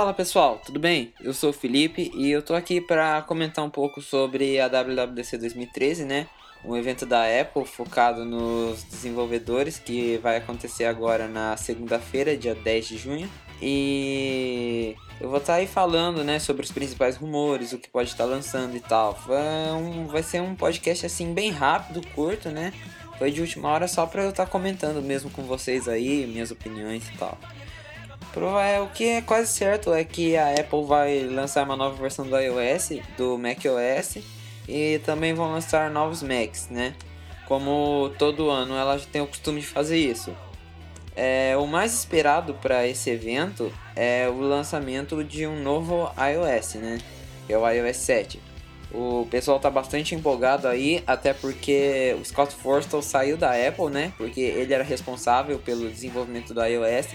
Fala pessoal, tudo bem? Eu sou o Felipe e eu tô aqui para comentar um pouco sobre a WWDC 2013, né? Um evento da Apple focado nos desenvolvedores que vai acontecer agora na segunda-feira, dia 10 de junho. E eu vou estar tá aí falando, né, sobre os principais rumores, o que pode estar tá lançando e tal. Vai, um, vai ser um podcast assim bem rápido, curto, né? Foi de última hora só para eu estar tá comentando mesmo com vocês aí, minhas opiniões e tal. É, o que é quase certo é que a Apple vai lançar uma nova versão do iOS, do macOS, e também vão lançar novos Macs, né? Como todo ano ela já tem o costume de fazer isso. É, o mais esperado para esse evento é o lançamento de um novo iOS, né? Que é o iOS 7. O pessoal tá bastante empolgado aí, até porque o Scott Forstall saiu da Apple, né? Porque ele era responsável pelo desenvolvimento do iOS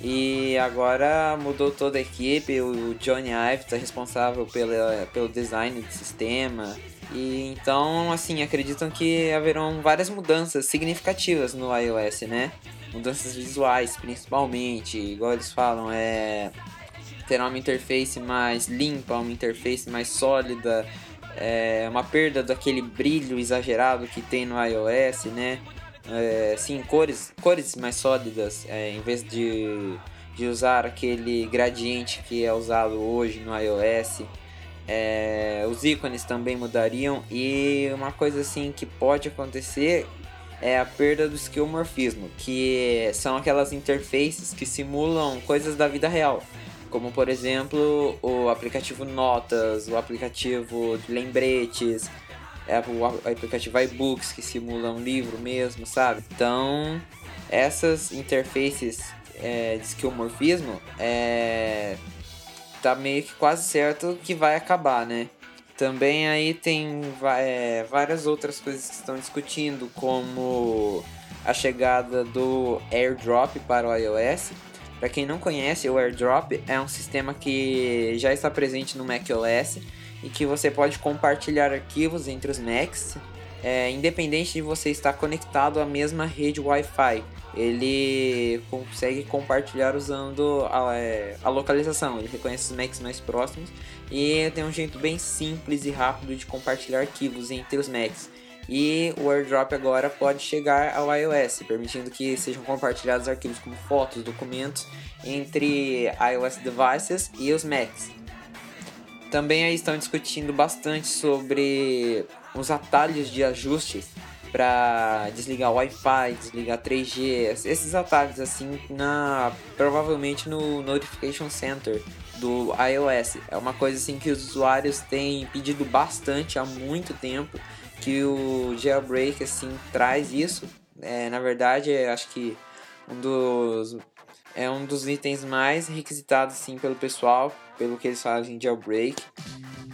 e agora mudou toda a equipe, o Johnny Ive está responsável pela, pelo design do sistema. E então, assim, acreditam que haverão várias mudanças significativas no iOS, né? Mudanças visuais, principalmente, igual eles falam, é terá uma interface mais limpa, uma interface mais sólida, é, uma perda daquele brilho exagerado que tem no iOS, né? É, sim, cores, cores mais sólidas, é, em vez de, de usar aquele gradiente que é usado hoje no iOS. É, os ícones também mudariam e uma coisa assim que pode acontecer é a perda do esquemorfismo, que são aquelas interfaces que simulam coisas da vida real, como por exemplo o aplicativo Notas, o aplicativo de lembretes, o aplicativo iBooks que simula um livro mesmo, sabe? Então, essas interfaces é, de esquemorfismo é, tá meio que quase certo que vai acabar, né? Também aí tem é, várias outras coisas que estão discutindo, como a chegada do AirDrop para o iOS. Para quem não conhece, o AirDrop é um sistema que já está presente no macOS e que você pode compartilhar arquivos entre os Macs, é, independente de você estar conectado à mesma rede Wi-Fi. Ele consegue compartilhar usando a, é, a localização, ele reconhece os Macs mais próximos e tem um jeito bem simples e rápido de compartilhar arquivos entre os Macs. E o AirDrop agora pode chegar ao iOS, permitindo que sejam compartilhados arquivos como fotos, documentos entre iOS devices e os Macs. Também aí estão discutindo bastante sobre os atalhos de ajustes para desligar Wi-Fi, desligar 3G, esses atalhos assim na provavelmente no Notification Center do iOS. É uma coisa assim que os usuários têm pedido bastante há muito tempo que o jailbreak assim traz isso. É, na verdade, acho que um dos é um dos itens mais requisitados sim pelo pessoal, pelo que eles fazem de jailbreak.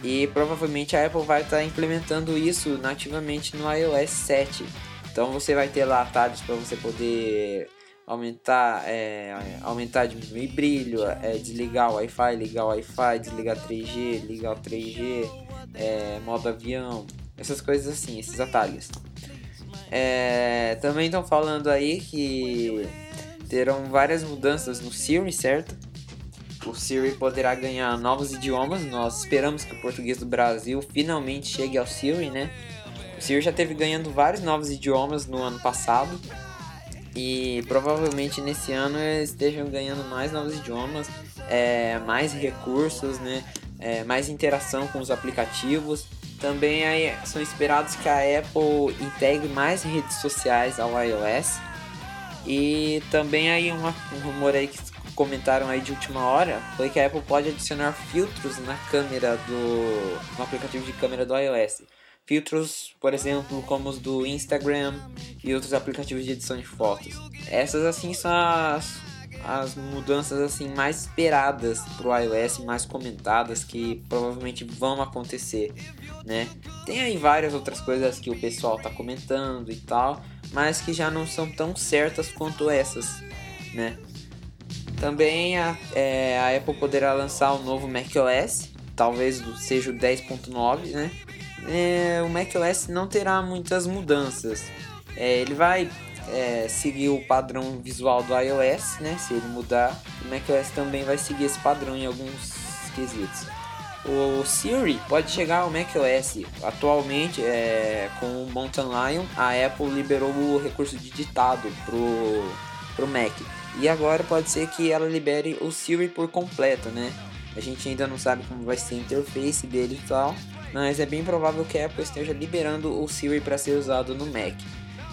E provavelmente a Apple vai estar tá implementando isso nativamente no iOS 7. Então você vai ter lá atalhos para você poder aumentar, é, aumentar, diminuir brilho, é, desligar o Wi-Fi, ligar o Wi-Fi, desligar 3G, ligar o 3G, é, modo avião, essas coisas assim, esses atalhos. É, também estão falando aí que terão várias mudanças no Siri, certo? O Siri poderá ganhar novos idiomas. Nós esperamos que o português do Brasil finalmente chegue ao Siri, né? O Siri já teve ganhando vários novos idiomas no ano passado. E provavelmente nesse ano eles estejam ganhando mais novos idiomas, é, mais recursos, né? É, mais interação com os aplicativos. Também aí são esperados que a Apple integre mais redes sociais ao iOS e também aí uma, um rumor aí que comentaram aí de última hora foi que a Apple pode adicionar filtros na câmera do no aplicativo de câmera do iOS. Filtros, por exemplo, como os do Instagram e outros aplicativos de edição de fotos. Essas assim são as, as mudanças assim mais esperadas para o iOS, mais comentadas que provavelmente vão acontecer, né? Tem aí várias outras coisas que o pessoal tá comentando e tal, mas que já não são tão certas quanto essas, né? Também a, é, a Apple poderá lançar o novo macOS, talvez seja o 10.9, né? É, o macOS não terá muitas mudanças. É, ele vai é, seguir o padrão visual do iOS, né? Se ele mudar, o macOS também vai seguir esse padrão em alguns quesitos. O Siri pode chegar ao macOS. Atualmente, é, com o Mountain Lion, a Apple liberou o recurso de ditado pro, pro Mac. E agora pode ser que ela libere o Siri por completo, né? A gente ainda não sabe como vai ser a interface dele e tal, mas é bem provável que a Apple esteja liberando o Siri para ser usado no Mac.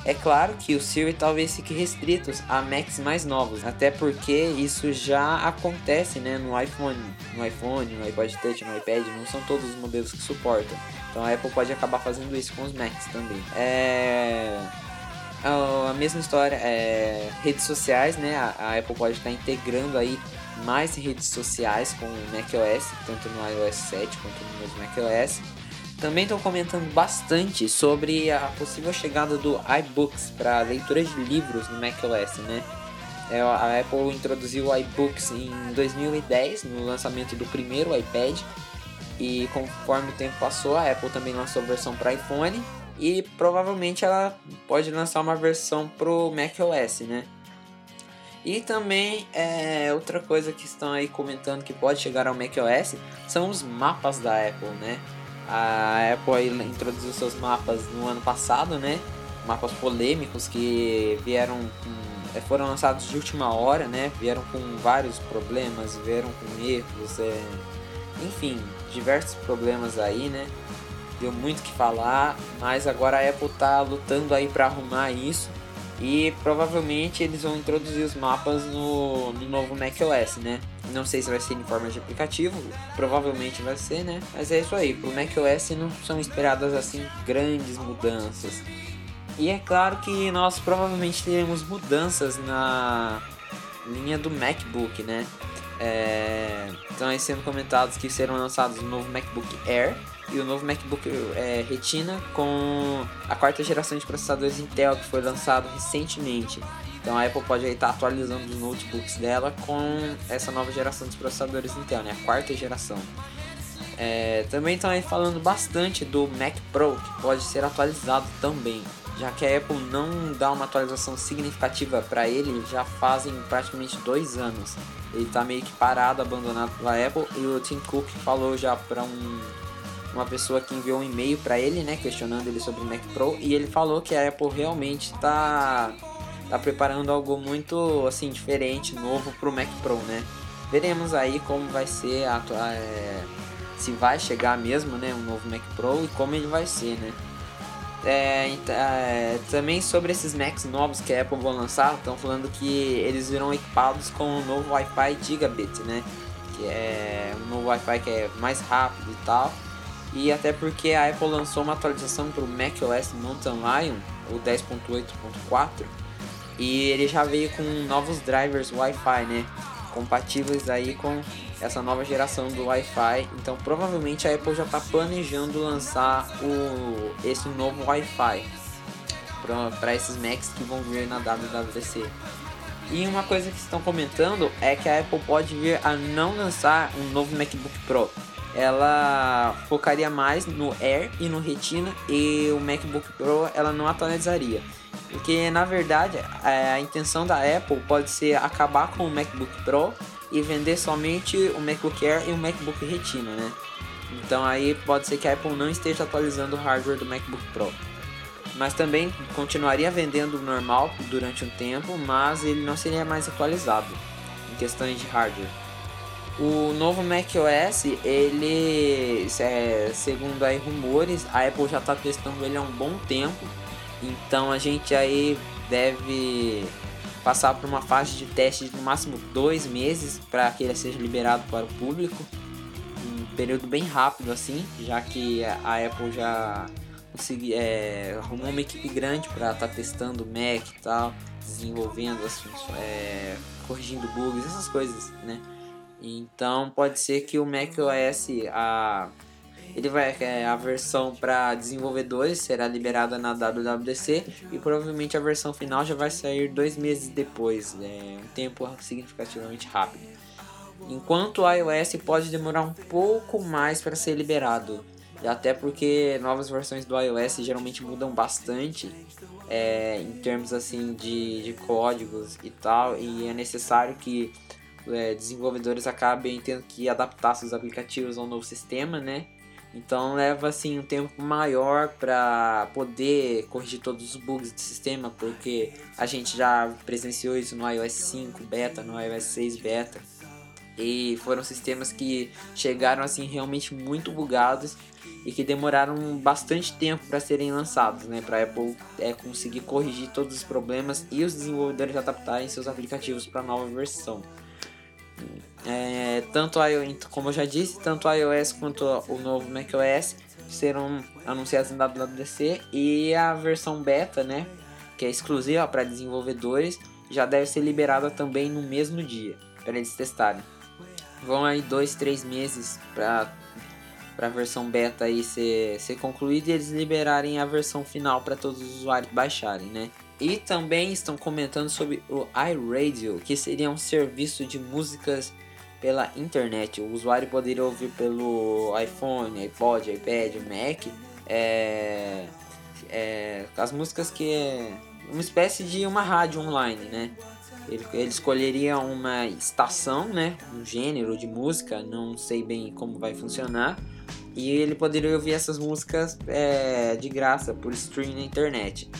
É claro que o Siri talvez fique restrito a Macs mais novos, até porque isso já acontece né, no iPhone, no iPhone, no iPod Touch, no iPad, não são todos os modelos que suportam. Então a Apple pode acabar fazendo isso com os Macs também. É a mesma história, é, redes sociais, né? A, Apple pode estar integrando aí mais redes sociais com o macOS, tanto no iOS 7 quanto no novo macOS. Também estão comentando bastante sobre a possível chegada do iBooks para leitura de livros no macOS, né? É, a Apple introduziu o iBooks em 2010, no lançamento do primeiro iPad, e conforme o tempo passou, a Apple também lançou a versão para iPhone e provavelmente ela pode lançar uma versão pro macOS, né? E também é, outra coisa que estão aí comentando que pode chegar ao macOS são os mapas da Apple, né? A Apple introduziu seus mapas no ano passado, né? Mapas polêmicos que vieram com, é, foram lançados de última hora, né? Vieram com vários problemas, vieram com erros, é, enfim, diversos problemas aí, né? Deu muito que falar, mas agora a Apple tá lutando aí para arrumar isso e provavelmente eles vão introduzir os mapas no, no novo macOS, né? Não sei se vai ser em forma de aplicativo, provavelmente vai ser, né? Mas é isso aí, pro macOS não são esperadas assim grandes mudanças. E é claro que nós provavelmente teremos mudanças na linha do MacBook, né? É... Estão aí sendo comentados que serão lançados o novo MacBook Air e o novo MacBook é, Retina com a quarta geração de processadores Intel que foi lançado recentemente. Então a Apple pode estar atualizando os notebooks dela com essa nova geração dos processadores Intel, né? a quarta geração. É, também estão aí falando bastante do Mac Pro, que pode ser atualizado também, já que a Apple não dá uma atualização significativa para ele já fazem praticamente dois anos. Ele está meio que parado, abandonado pela Apple, e o Tim Cook falou já para um uma pessoa que enviou um e-mail para ele, né, questionando ele sobre o Mac Pro, e ele falou que a Apple realmente está tá preparando algo muito assim diferente, novo para o Mac Pro, né? Veremos aí como vai ser a, é, se vai chegar mesmo, né, um novo Mac Pro e como ele vai ser, né? É, é, também sobre esses Macs novos que a Apple vai lançar, estão falando que eles virão equipados com o um novo Wi-Fi Gigabit, né? Que é um novo Wi-Fi que é mais rápido e tal. E até porque a Apple lançou uma atualização para o macOS Mountain Lion, o 10.8.4, e ele já veio com novos drivers Wi-Fi, né? Compatíveis aí com essa nova geração do Wi-Fi. Então provavelmente a Apple já está planejando lançar o, esse novo Wi-Fi para esses Macs que vão vir na WWDC. E uma coisa que estão comentando é que a Apple pode vir a não lançar um novo MacBook Pro ela focaria mais no Air e no Retina e o MacBook Pro ela não atualizaria. Porque na verdade a intenção da Apple pode ser acabar com o MacBook Pro e vender somente o MacBook Air e o MacBook Retina, né? Então aí pode ser que a Apple não esteja atualizando o hardware do MacBook Pro. Mas também continuaria vendendo normal durante um tempo, mas ele não seria mais atualizado em questões de hardware. O novo macOS, ele, é, segundo aí rumores, a Apple já está testando ele há um bom tempo. Então a gente aí deve passar por uma fase de teste de no máximo dois meses para que ele seja liberado para o público. Um período bem rápido assim, já que a Apple já consegui, é, arrumou uma equipe grande para estar tá testando o Mac e tal, desenvolvendo é, corrigindo bugs, essas coisas, né? Então pode ser que o macOS a ele vai é, a versão para desenvolvedores será liberada na WWDC e provavelmente a versão final já vai sair dois meses depois, né? um tempo significativamente rápido. Enquanto o iOS pode demorar um pouco mais para ser liberado. até porque novas versões do iOS geralmente mudam bastante é, em termos assim de, de códigos e tal, e é necessário que é, desenvolvedores acabem tendo que adaptar seus aplicativos ao novo sistema, né? Então leva assim um tempo maior para poder corrigir todos os bugs do sistema, porque a gente já presenciou isso no iOS 5 beta, no iOS 6 beta. E foram sistemas que chegaram assim realmente muito bugados e que demoraram bastante tempo para serem lançados, né? Para Apple é, conseguir corrigir todos os problemas e os desenvolvedores adaptarem seus aplicativos para a nova versão. É, tanto iOS, como eu já disse, tanto o iOS quanto o novo macOS serão anunciados na WWDC e a versão beta, né, que é exclusiva para desenvolvedores, já deve ser liberada também no mesmo dia para eles testarem. Vão aí dois, três meses para para a versão beta aí ser, ser concluída e eles liberarem a versão final para todos os usuários baixarem, né? E também estão comentando sobre o iRadio, que seria um serviço de músicas pela internet. O usuário poderia ouvir pelo iPhone, iPod, iPad, Mac, é, é, as músicas que é uma espécie de uma rádio online, né? Ele, ele escolheria uma estação, né? Um gênero de música, não sei bem como vai funcionar. E ele poderia ouvir essas músicas é, de graça por streaming na internet.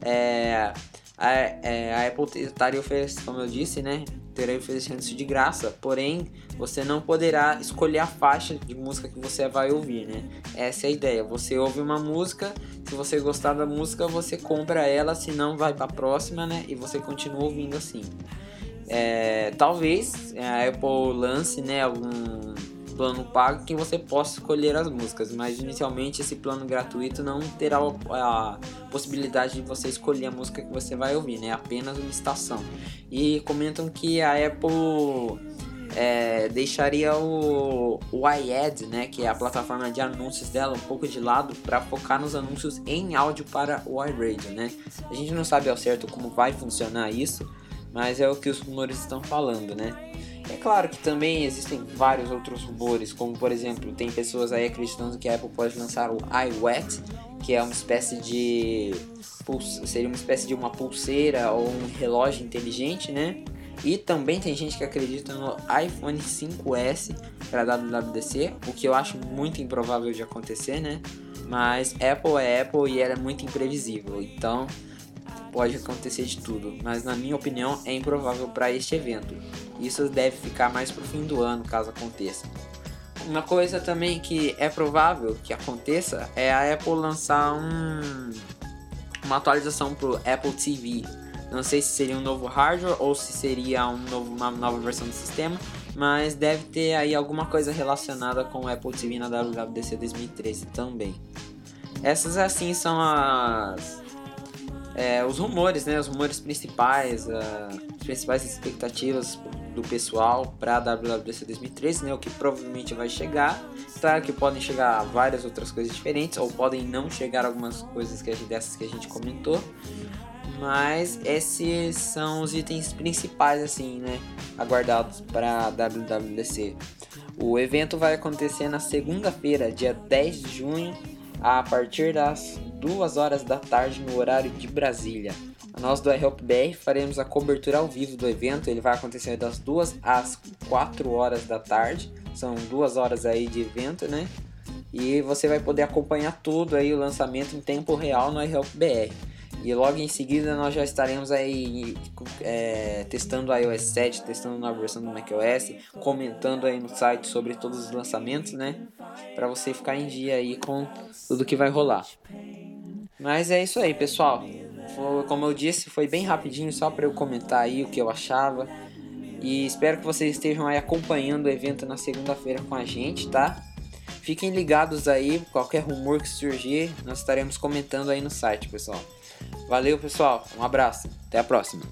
É, a, é, a Apple estaria oferecendo, como eu disse, né? Teria oferecendo isso de graça, porém você não poderá escolher a faixa de música que você vai ouvir, né? Essa é a ideia. Você ouve uma música, se você gostar da música, você compra ela, se não vai para a próxima, né? E você continua ouvindo assim. É, talvez a Apple lance, né, algum plano pago que você possa escolher as músicas, mas inicialmente esse plano gratuito não terá a possibilidade de você escolher a música que você vai ouvir, né? Apenas uma estação. E comentam que a Apple é, deixaria o, o iAd, né, que é a plataforma de anúncios dela, um pouco de lado para focar nos anúncios em áudio para o iRadio, né? A gente não sabe ao certo como vai funcionar isso, mas é o que os rumores estão falando, né? É claro que também existem vários outros rumores, como por exemplo, tem pessoas aí acreditando que a Apple pode lançar o iWet, que é uma espécie de seria uma espécie de uma pulseira ou um relógio inteligente, né? E também tem gente que acredita no iPhone 5S para WWDC, o que eu acho muito improvável de acontecer, né? Mas Apple é Apple e ela é muito imprevisível, então pode acontecer de tudo, mas na minha opinião é improvável para este evento. Isso deve ficar mais pro fim do ano, caso aconteça. Uma coisa também que é provável que aconteça é a Apple lançar um, uma atualização pro Apple TV. Não sei se seria um novo hardware ou se seria um novo, uma nova versão do sistema, mas deve ter aí alguma coisa relacionada com o Apple TV na WWDC 2013 também. Essas assim são as é, os rumores, né? Os rumores principais, as principais expectativas do pessoal para a WWDC 2013, né? O que provavelmente vai chegar. Claro que podem chegar várias outras coisas diferentes, ou podem não chegar algumas coisas que dessas que a gente comentou. Mas esses são os itens principais, assim, né? Aguardados para a WWDC. O evento vai acontecer na segunda-feira, dia 10 de junho, a partir das 2 horas da tarde no horário de Brasília. Nós do iHelp BR faremos a cobertura ao vivo do evento, ele vai acontecer das 2 às 4 horas da tarde, são duas horas aí de evento, né? E você vai poder acompanhar tudo aí o lançamento em tempo real no iHelp BR. E logo em seguida nós já estaremos aí é, testando o iOS 7, testando na versão do macOS, comentando aí no site sobre todos os lançamentos, né? Para você ficar em dia aí com tudo que vai rolar. Mas é isso aí, pessoal. Como eu disse, foi bem rapidinho só para eu comentar aí o que eu achava. E espero que vocês estejam aí acompanhando o evento na segunda-feira com a gente, tá? Fiquem ligados aí, qualquer rumor que surgir, nós estaremos comentando aí no site, pessoal. Valeu, pessoal. Um abraço. Até a próxima.